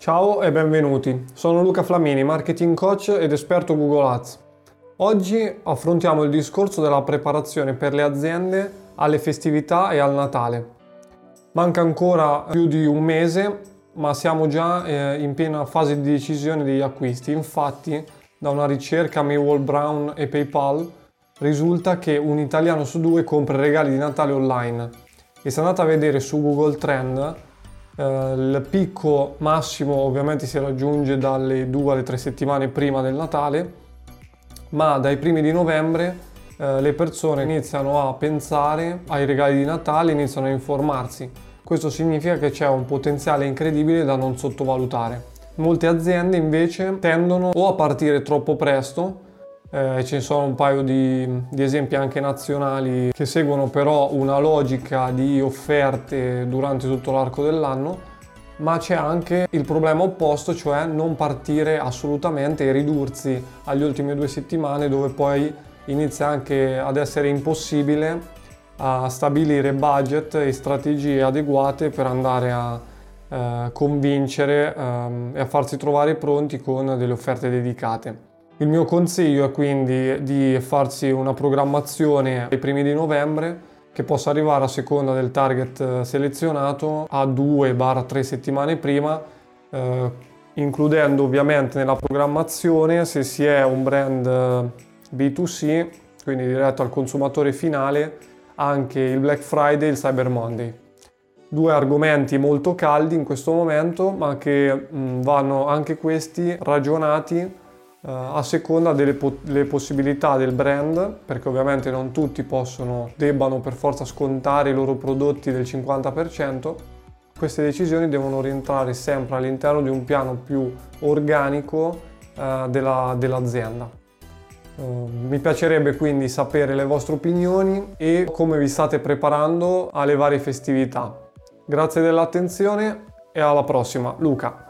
Ciao e benvenuti, sono Luca Flamini, marketing coach ed esperto Google Ads. Oggi affrontiamo il discorso della preparazione per le aziende alle festività e al Natale. Manca ancora più di un mese, ma siamo già eh, in piena fase di decisione degli acquisti. Infatti, da una ricerca Maywall Brown e PayPal risulta che un italiano su due compra regali di Natale online. E se andate a vedere su Google Trend, il picco massimo ovviamente si raggiunge dalle 2 alle 3 settimane prima del Natale, ma dai primi di novembre eh, le persone iniziano a pensare ai regali di Natale, iniziano a informarsi. Questo significa che c'è un potenziale incredibile da non sottovalutare. Molte aziende invece tendono o a partire troppo presto, eh, ce sono un paio di, di, esempi anche nazionali che seguono però una logica di offerte durante tutto l'arco dell'anno, ma c'è anche il problema opposto, cioè non partire assolutamente e ridursi agli ultime due settimane dove poi inizia anche ad essere impossibile a stabilire budget e strategie adeguate per andare a eh, convincere ehm, e a farsi trovare pronti con delle offerte dedicate. Il mio consiglio è quindi di farsi una programmazione ai primi di novembre che possa arrivare a seconda del target eh, selezionato a 2-3 settimane prima, eh, includendo ovviamente nella programmazione se si è un brand eh, B2C, quindi diretto al consumatore finale, anche il Black Friday e il Cyber Monday. Due argomenti molto caldi in questo momento, ma che mh, vanno anche questi ragionati Uh, a seconda delle po- possibilità del brand, perché ovviamente non tutti possono, debbano per forza scontare i loro prodotti del 50%, queste decisioni devono rientrare sempre all'interno di un piano più organico uh, della, dell'azienda. Uh, mi piacerebbe quindi sapere le vostre opinioni e come vi state preparando alle varie festività. Grazie dell'attenzione e alla prossima. Luca.